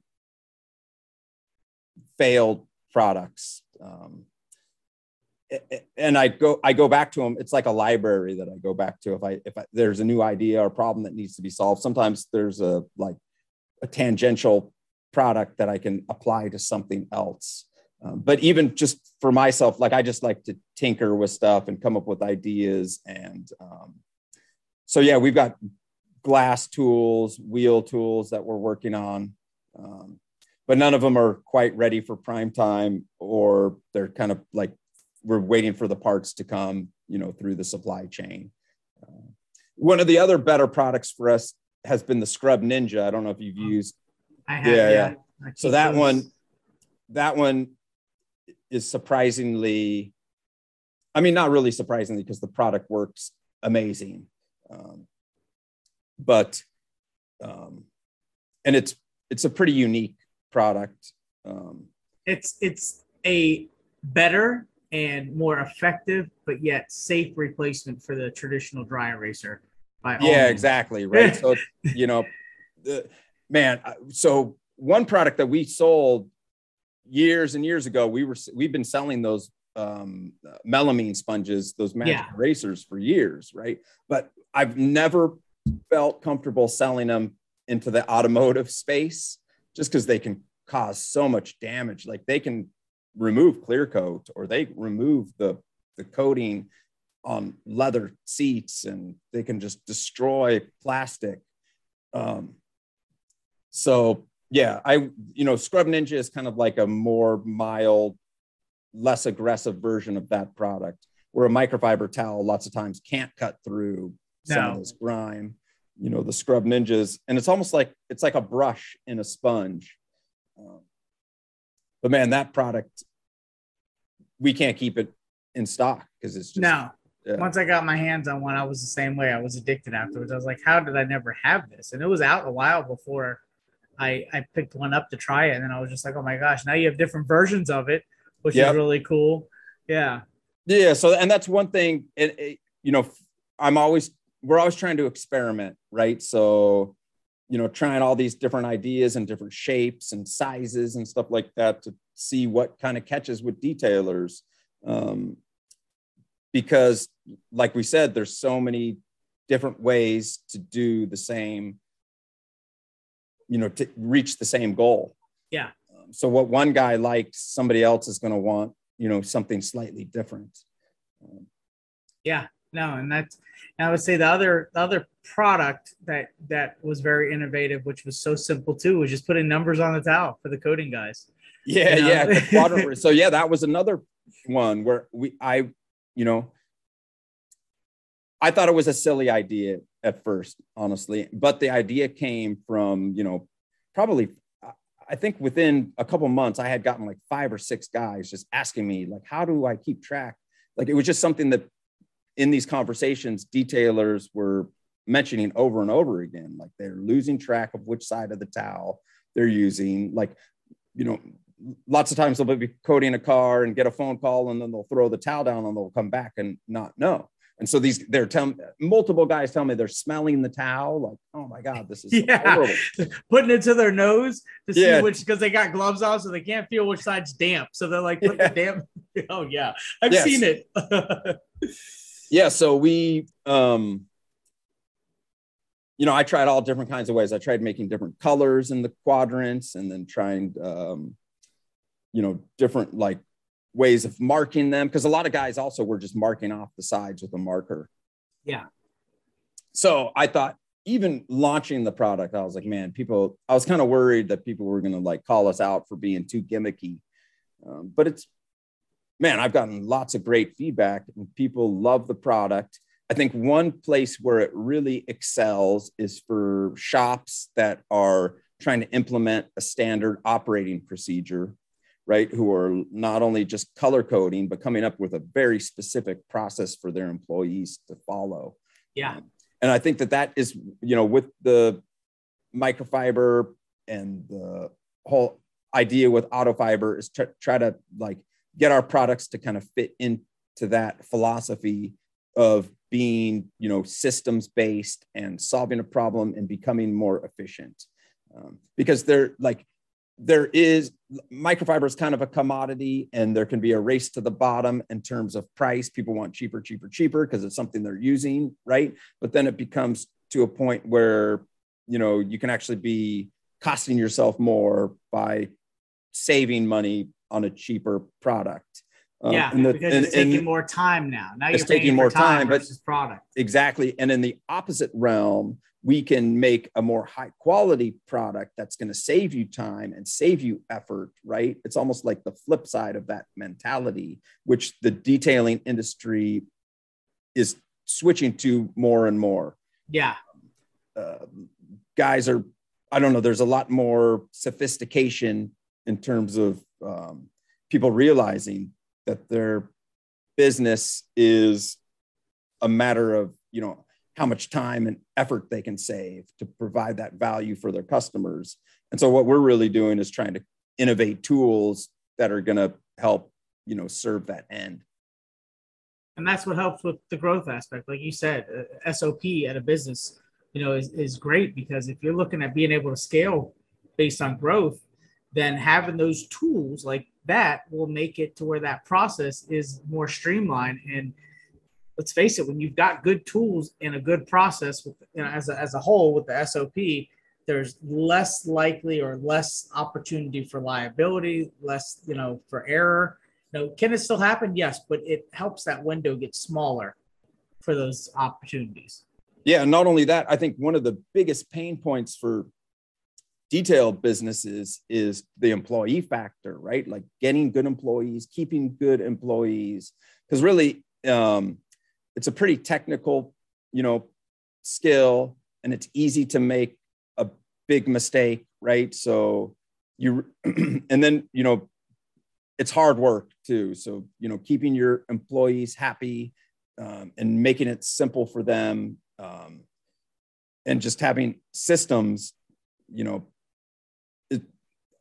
failed products. Um, and I go I go back to them. It's like a library that I go back to if I if I, there's a new idea or problem that needs to be solved. Sometimes there's a like a tangential product that I can apply to something else. Um, but even just for myself, like I just like to tinker with stuff and come up with ideas. And um, so yeah, we've got glass tools, wheel tools that we're working on. Um, but none of them are quite ready for prime time or they're kind of like we're waiting for the parts to come, you know, through the supply chain. Uh, one of the other better products for us has been the Scrub Ninja. I don't know if you've used. I have. Yeah. yeah. So that those. one, that one is surprisingly, I mean, not really surprisingly because the product works amazing. Um, but, um, and it's, it's a pretty unique product. Um, it's, it's a better and more effective, but yet safe replacement for the traditional dry eraser. Yeah, exactly. Right. so, you know, the, man, so one product that we sold years and years ago, we were, we've been selling those um, melamine sponges, those magic yeah. erasers for years. Right. But I've never felt comfortable selling them into the automotive space just because they can cause so much damage. Like they can remove clear coat or they remove the the coating on leather seats and they can just destroy plastic um, so yeah i you know scrub ninja is kind of like a more mild less aggressive version of that product where a microfiber towel lots of times can't cut through some no. of this grime you know the scrub ninjas and it's almost like it's like a brush in a sponge um, but man, that product we can't keep it in stock because it's just no. Yeah. Once I got my hands on one, I was the same way. I was addicted afterwards. I was like, how did I never have this? And it was out a while before I I picked one up to try it, and then I was just like, oh my gosh, now you have different versions of it, which yep. is really cool. Yeah. Yeah. So, and that's one thing. It, it, you know, I'm always we're always trying to experiment, right? So you know trying all these different ideas and different shapes and sizes and stuff like that to see what kind of catches with detailers um, because like we said there's so many different ways to do the same you know to reach the same goal yeah um, so what one guy likes somebody else is going to want you know something slightly different. Um, yeah, no, and that's and I would say the other the other product that that was very innovative, which was so simple too, was just putting numbers on the towel for the coating guys. Yeah, you know? yeah. so yeah, that was another one where we I, you know, I thought it was a silly idea at first, honestly, but the idea came from, you know, probably I think within a couple months I had gotten like five or six guys just asking me like how do I keep track? Like it was just something that in these conversations detailers were mentioning over and over again like they're losing track of which side of the towel they're using like you know lots of times they'll be coating a car and get a phone call and then they'll throw the towel down and they'll come back and not know and so these they're telling multiple guys tell me they're smelling the towel, like, oh my God, this is yeah, putting it to their nose to see yeah. which because they got gloves on, so they can't feel which side's damp. So they're like, put yeah. the damp. Oh yeah, I've yes. seen it. yeah, so we um you know, I tried all different kinds of ways. I tried making different colors in the quadrants and then trying um, you know, different like ways of marking them because a lot of guys also were just marking off the sides with a marker. Yeah. So I thought even launching the product, I was like, man, people, I was kind of worried that people were going to like call us out for being too gimmicky. Um, but it's, man, I've gotten lots of great feedback and people love the product. I think one place where it really excels is for shops that are trying to implement a standard operating procedure right who are not only just color coding but coming up with a very specific process for their employees to follow. Yeah. Um, and i think that that is you know with the microfiber and the whole idea with autofiber is to try to like get our products to kind of fit into that philosophy of being you know systems based and solving a problem and becoming more efficient. Um, because they're like there is microfiber is kind of a commodity and there can be a race to the bottom in terms of price people want cheaper cheaper cheaper because it's something they're using right but then it becomes to a point where you know you can actually be costing yourself more by saving money on a cheaper product um, yeah, the, because and, it's taking more time now. Now you're taking more time, time but product. Exactly. And in the opposite realm, we can make a more high quality product that's going to save you time and save you effort, right? It's almost like the flip side of that mentality, which the detailing industry is switching to more and more. Yeah. Uh, guys are, I don't know, there's a lot more sophistication in terms of um, people realizing that their business is a matter of, you know, how much time and effort they can save to provide that value for their customers. And so what we're really doing is trying to innovate tools that are going to help, you know, serve that end. And that's what helps with the growth aspect. Like you said, uh, SOP at a business, you know, is, is great because if you're looking at being able to scale based on growth, then having those tools like that will make it to where that process is more streamlined and let's face it, when you've got good tools and a good process with, you know, as a, as a whole with the SOP, there's less likely or less opportunity for liability, less, you know, for error. You know, can it still happen? Yes, but it helps that window get smaller for those opportunities. Yeah, not only that, I think one of the biggest pain points for detail businesses is the employee factor, right? Like getting good employees, keeping good employees. Because really, um, it's a pretty technical, you know, skill, and it's easy to make a big mistake, right? So you, and then you know, it's hard work too. So you know, keeping your employees happy um, and making it simple for them, um, and just having systems, you know, it,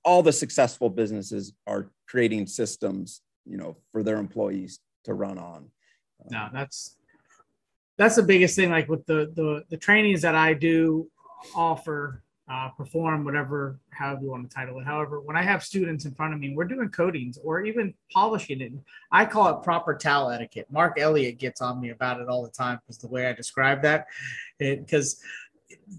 all the successful businesses are creating systems, you know, for their employees to run on. No, that's that's the biggest thing. Like with the the the trainings that I do offer, uh, perform whatever, however you want to title it. However, when I have students in front of me, we're doing coatings or even polishing it. I call it proper towel etiquette. Mark Elliott gets on me about it all the time because the way I describe that, It because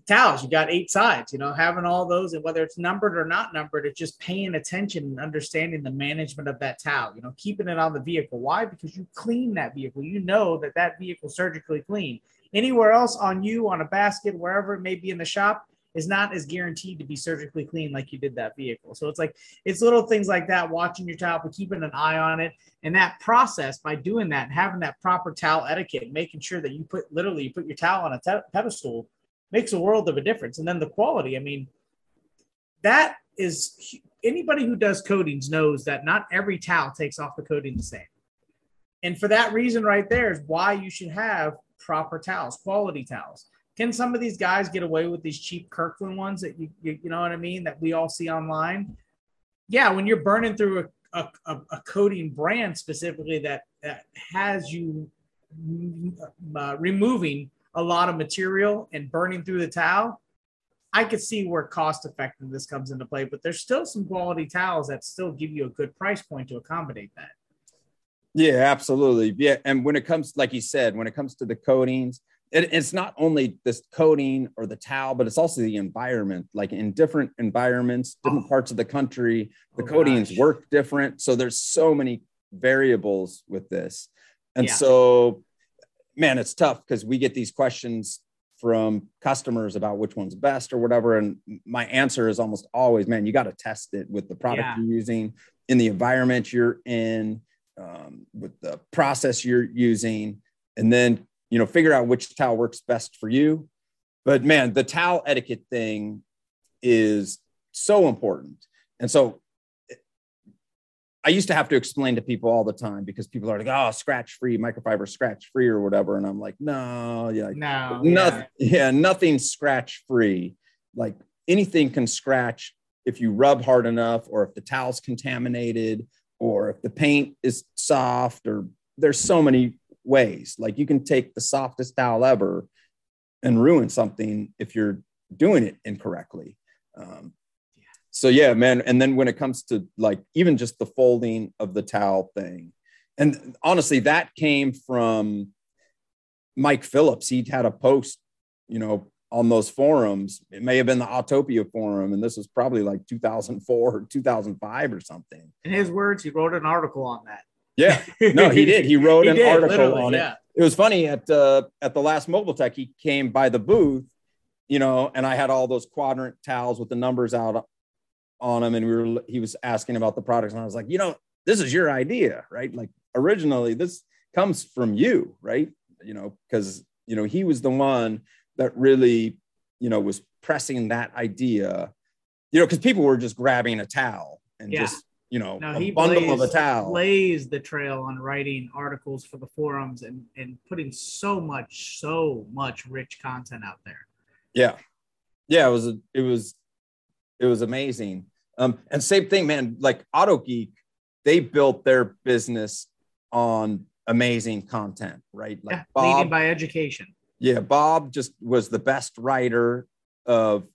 towels, you got eight sides, you know, having all those and whether it's numbered or not numbered, it's just paying attention and understanding the management of that towel, you know, keeping it on the vehicle. Why? Because you clean that vehicle. You know that that vehicle surgically clean. Anywhere else on you, on a basket, wherever it may be in the shop, is not as guaranteed to be surgically clean like you did that vehicle. So it's like it's little things like that, watching your towel, but keeping an eye on it. And that process by doing that, having that proper towel etiquette, making sure that you put literally you put your towel on a te- pedestal makes a world of a difference. And then the quality, I mean, that is anybody who does coatings knows that not every towel takes off the coating the same. And for that reason, right there is why you should have proper towels, quality towels. Can some of these guys get away with these cheap Kirkland ones that you, you, you know what I mean, that we all see online? Yeah, when you're burning through a, a, a coating brand specifically that, that has you uh, removing a lot of material and burning through the towel, I could see where cost effectiveness comes into play, but there's still some quality towels that still give you a good price point to accommodate that. Yeah, absolutely. Yeah. And when it comes, like you said, when it comes to the coatings, it, it's not only this coating or the towel, but it's also the environment. Like in different environments, different oh. parts of the country, the oh, coatings gosh. work different. So there's so many variables with this. And yeah. so, man, it's tough because we get these questions from customers about which one's best or whatever. And my answer is almost always, man, you got to test it with the product yeah. you're using, in the environment you're in, um, with the process you're using, and then you know figure out which towel works best for you. But man, the towel etiquette thing is so important, and so I used to have to explain to people all the time because people are like, "Oh, scratch free, microfiber scratch free, or whatever," and I'm like, "No, yeah, no, nothing, yeah, yeah nothing scratch free. Like anything can scratch if you rub hard enough, or if the towel's contaminated, or if the paint is soft, or there's so many ways. Like you can take the softest towel ever and ruin something if you're doing it incorrectly. Um, so yeah, man. And then when it comes to like even just the folding of the towel thing, and honestly, that came from Mike Phillips. He had a post, you know, on those forums. It may have been the Autopia forum, and this was probably like 2004 or 2005 or something. In his words, he wrote an article on that. Yeah, no, he did. He wrote he an did, article on yeah. it. It was funny at uh, at the last Mobile Tech. He came by the booth, you know, and I had all those quadrant towels with the numbers out on him and we were he was asking about the products, and I was like, you know, this is your idea, right? Like originally, this comes from you, right? You know, because you know he was the one that really, you know, was pressing that idea, you know, because people were just grabbing a towel and yeah. just you know, no, a bundle blazed, of a towel. The trail on writing articles for the forums and and putting so much, so much rich content out there. Yeah, yeah, it was a, it was it was amazing. Um, and same thing, man. Like Auto Geek, they built their business on amazing content, right? Like yeah, Bob, leading by education. Yeah, Bob just was the best writer of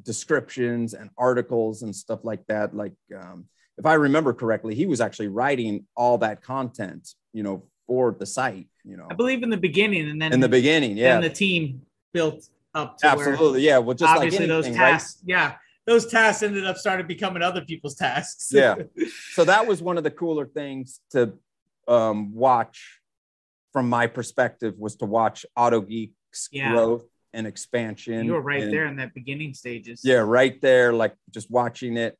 descriptions and articles and stuff like that. Like, um, if I remember correctly, he was actually writing all that content, you know, for the site. You know, I believe in the beginning, and then in the beginning, yeah, and the team built up. Absolutely, yeah. Well, just obviously like anything, those tasks, right? yeah, those tasks ended up started becoming other people's tasks. yeah. So that was one of the cooler things to um, watch from my perspective was to watch Auto Geek's yeah. growth and expansion. You were right and, there in that beginning stages. Yeah, right there, like just watching it.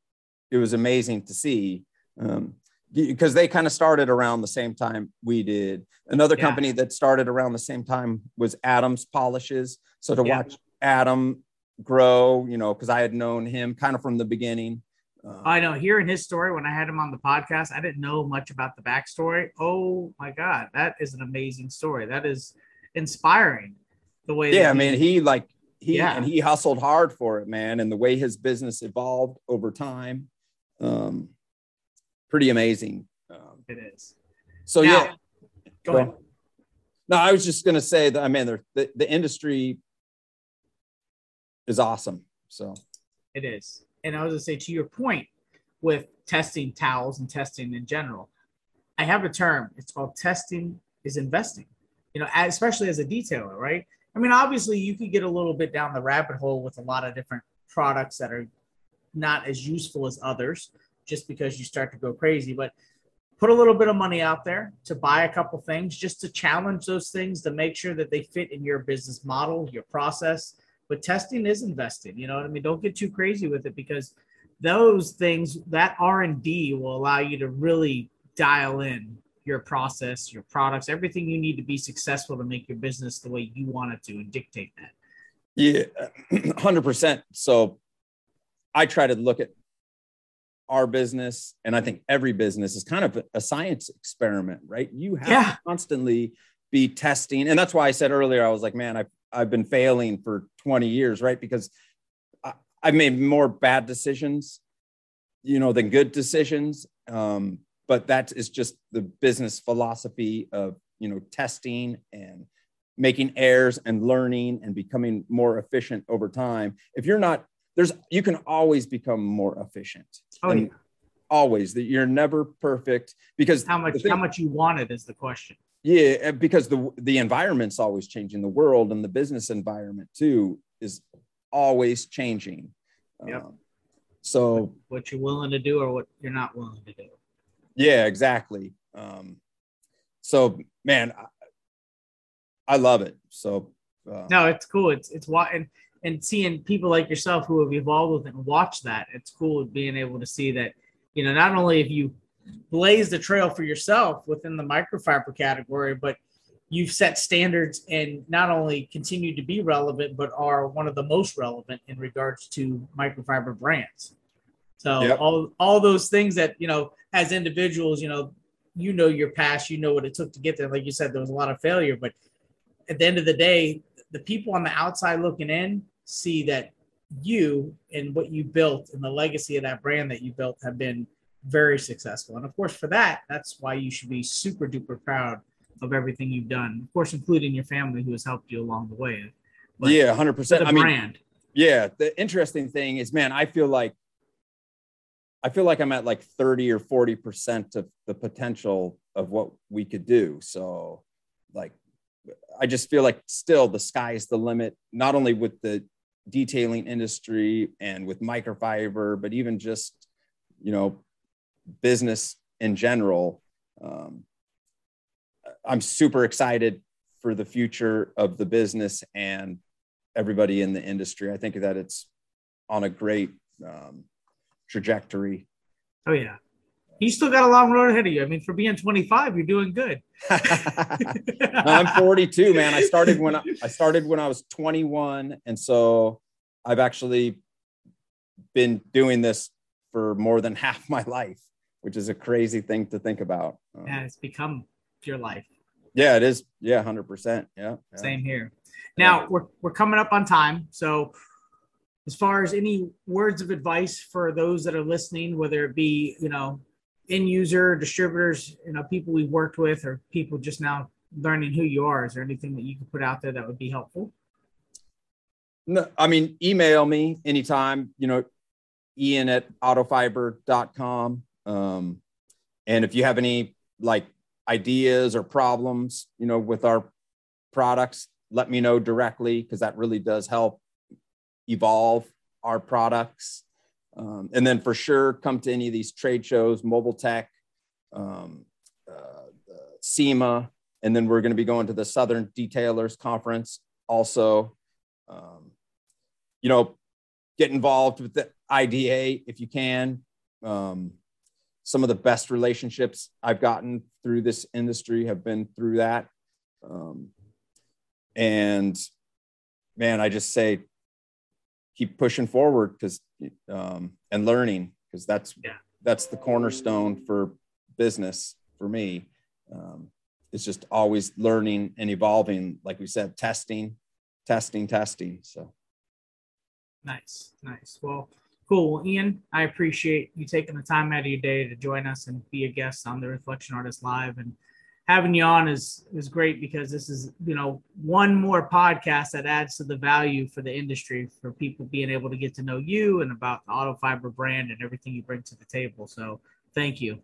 It was amazing to see. Um, because they kind of started around the same time we did. Another yeah. company that started around the same time was Adams Polishes. So to yeah. watch Adam grow, you know, because I had known him kind of from the beginning. Um, I know hearing his story when I had him on the podcast, I didn't know much about the backstory. Oh my God, that is an amazing story. That is inspiring. The way, yeah, I mean, he like he yeah. and he hustled hard for it, man, and the way his business evolved over time, um, pretty amazing. Um, it is. So now, yeah, go ahead. No, I was just gonna say that I mean, the the industry is awesome. So it is. And I was gonna say to your point with testing towels and testing in general, I have a term. It's called testing is investing. You know, especially as a detailer, right? I mean, obviously, you could get a little bit down the rabbit hole with a lot of different products that are not as useful as others just because you start to go crazy. But put a little bit of money out there to buy a couple things just to challenge those things to make sure that they fit in your business model, your process. But testing is invested. You know what I mean? Don't get too crazy with it because those things, that R and D, will allow you to really dial in your process, your products, everything you need to be successful to make your business the way you want it to and dictate that. Yeah, 100%. So I try to look at our business, and I think every business is kind of a science experiment, right? You have yeah. to constantly be testing. And that's why I said earlier, I was like, man, I've, I've been failing for 20 years, right? Because I, I've made more bad decisions, you know, than good decisions. Um, but that is just the business philosophy of, you know, testing and making errors and learning and becoming more efficient over time. If you're not there's you can always become more efficient. Oh, yeah. always that you're never perfect because how much thing, how much you want it is the question. Yeah, because the the environment's always changing. The world and the business environment too is always changing. Yep. Um, so what you're willing to do or what you're not willing to do. Yeah, exactly. Um, so man, I, I love it. So uh, no, it's cool. It's it's what and and seeing people like yourself who have evolved with it and watch that, it's cool being able to see that, you know, not only have you blazed the trail for yourself within the microfiber category, but you've set standards and not only continue to be relevant, but are one of the most relevant in regards to microfiber brands. So yep. all all those things that you know, as individuals, you know, you know your past, you know what it took to get there. Like you said, there was a lot of failure, but at the end of the day, the people on the outside looking in see that you and what you built and the legacy of that brand that you built have been very successful. And of course, for that, that's why you should be super duper proud of everything you've done. Of course, including your family who has helped you along the way. But yeah, hundred percent. I mean, brand. Yeah, the interesting thing is, man, I feel like I feel like I'm at like thirty or forty percent of the potential of what we could do. So, like, I just feel like still the sky is the limit. Not only with the detailing industry and with microfiber, but even just, you know, business in general. Um, I'm super excited for the future of the business and everybody in the industry. I think that it's on a great um, trajectory. Oh yeah, you still got a long road ahead of you. I mean, for being 25, you're doing good. I'm 42, man. I started when I, I started when I was 21, and so I've actually been doing this for more than half my life, which is a crazy thing to think about. Um, yeah, it's become your life. Yeah, it is. Yeah, hundred percent. Yeah, Same here. Now yeah. we're we're coming up on time, so as far as any words of advice for those that are listening, whether it be you know end user, distributors, you know, people we've worked with, or people just now learning who you are? Is there anything that you could put out there that would be helpful? No, I mean, email me anytime, you know, ian at autofiber.com. Um, and if you have any like ideas or problems, you know, with our products, let me know directly because that really does help evolve our products. Um, and then for sure, come to any of these trade shows, Mobile Tech, um, uh, SEMA, and then we're going to be going to the Southern Detailers Conference also. Um, you know, get involved with the IDA if you can. Um, some of the best relationships I've gotten through this industry have been through that. Um, and man, I just say keep pushing forward because um, and learning because that's yeah. that's the cornerstone for business for me. Um, it's just always learning and evolving. Like we said, testing, testing, testing. So nice, nice. Well, cool. Well, Ian, I appreciate you taking the time out of your day to join us and be a guest on the Reflection Artist Live and having you on is is great because this is you know one more podcast that adds to the value for the industry for people being able to get to know you and about the auto fiber brand and everything you bring to the table so thank you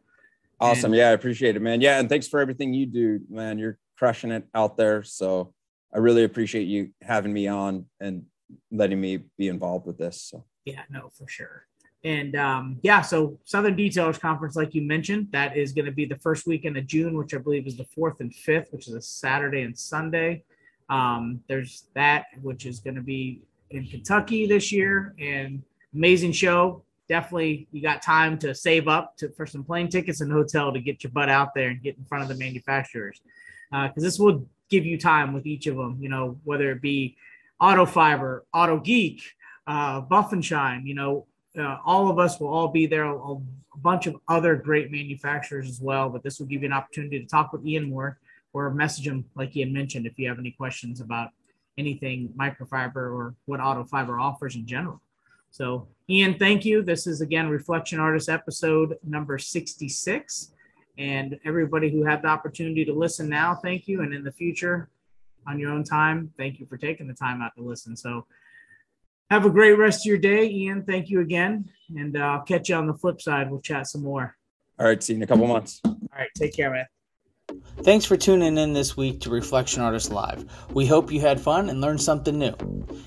awesome and, yeah i appreciate it man yeah and thanks for everything you do man you're crushing it out there so I really appreciate you having me on and letting me be involved with this. So. Yeah, no, for sure. And um, yeah, so Southern Detailers Conference, like you mentioned, that is going to be the first weekend of June, which I believe is the fourth and fifth, which is a Saturday and Sunday. Um, there's that, which is going to be in Kentucky this year, and amazing show. Definitely, you got time to save up to, for some plane tickets and hotel to get your butt out there and get in front of the manufacturers, because uh, this will give you time with each of them. You know, whether it be Auto Fiber, Auto Geek, uh, Buff and Shine. You know, uh, all of us will all be there. A, a, bunch of other great manufacturers as well. But this will give you an opportunity to talk with Ian more or message him, like Ian mentioned, if you have any questions about anything microfiber or what auto fiber offers in general. So, Ian, thank you. This is again Reflection Artist episode number 66. And everybody who had the opportunity to listen now, thank you. And in the future, on your own time, thank you for taking the time out to listen. So, have a great rest of your day, Ian. Thank you again. And uh, I'll catch you on the flip side. We'll chat some more. All right. See you in a couple months. All right. Take care, man. Thanks for tuning in this week to Reflection Artist Live. We hope you had fun and learned something new.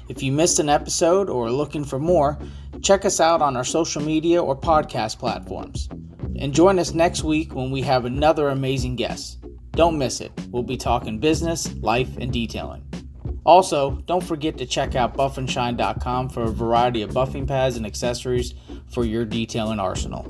If you missed an episode or are looking for more, check us out on our social media or podcast platforms. And join us next week when we have another amazing guest. Don't miss it. We'll be talking business, life, and detailing. Also, don't forget to check out buffandshine.com for a variety of buffing pads and accessories for your detailing arsenal.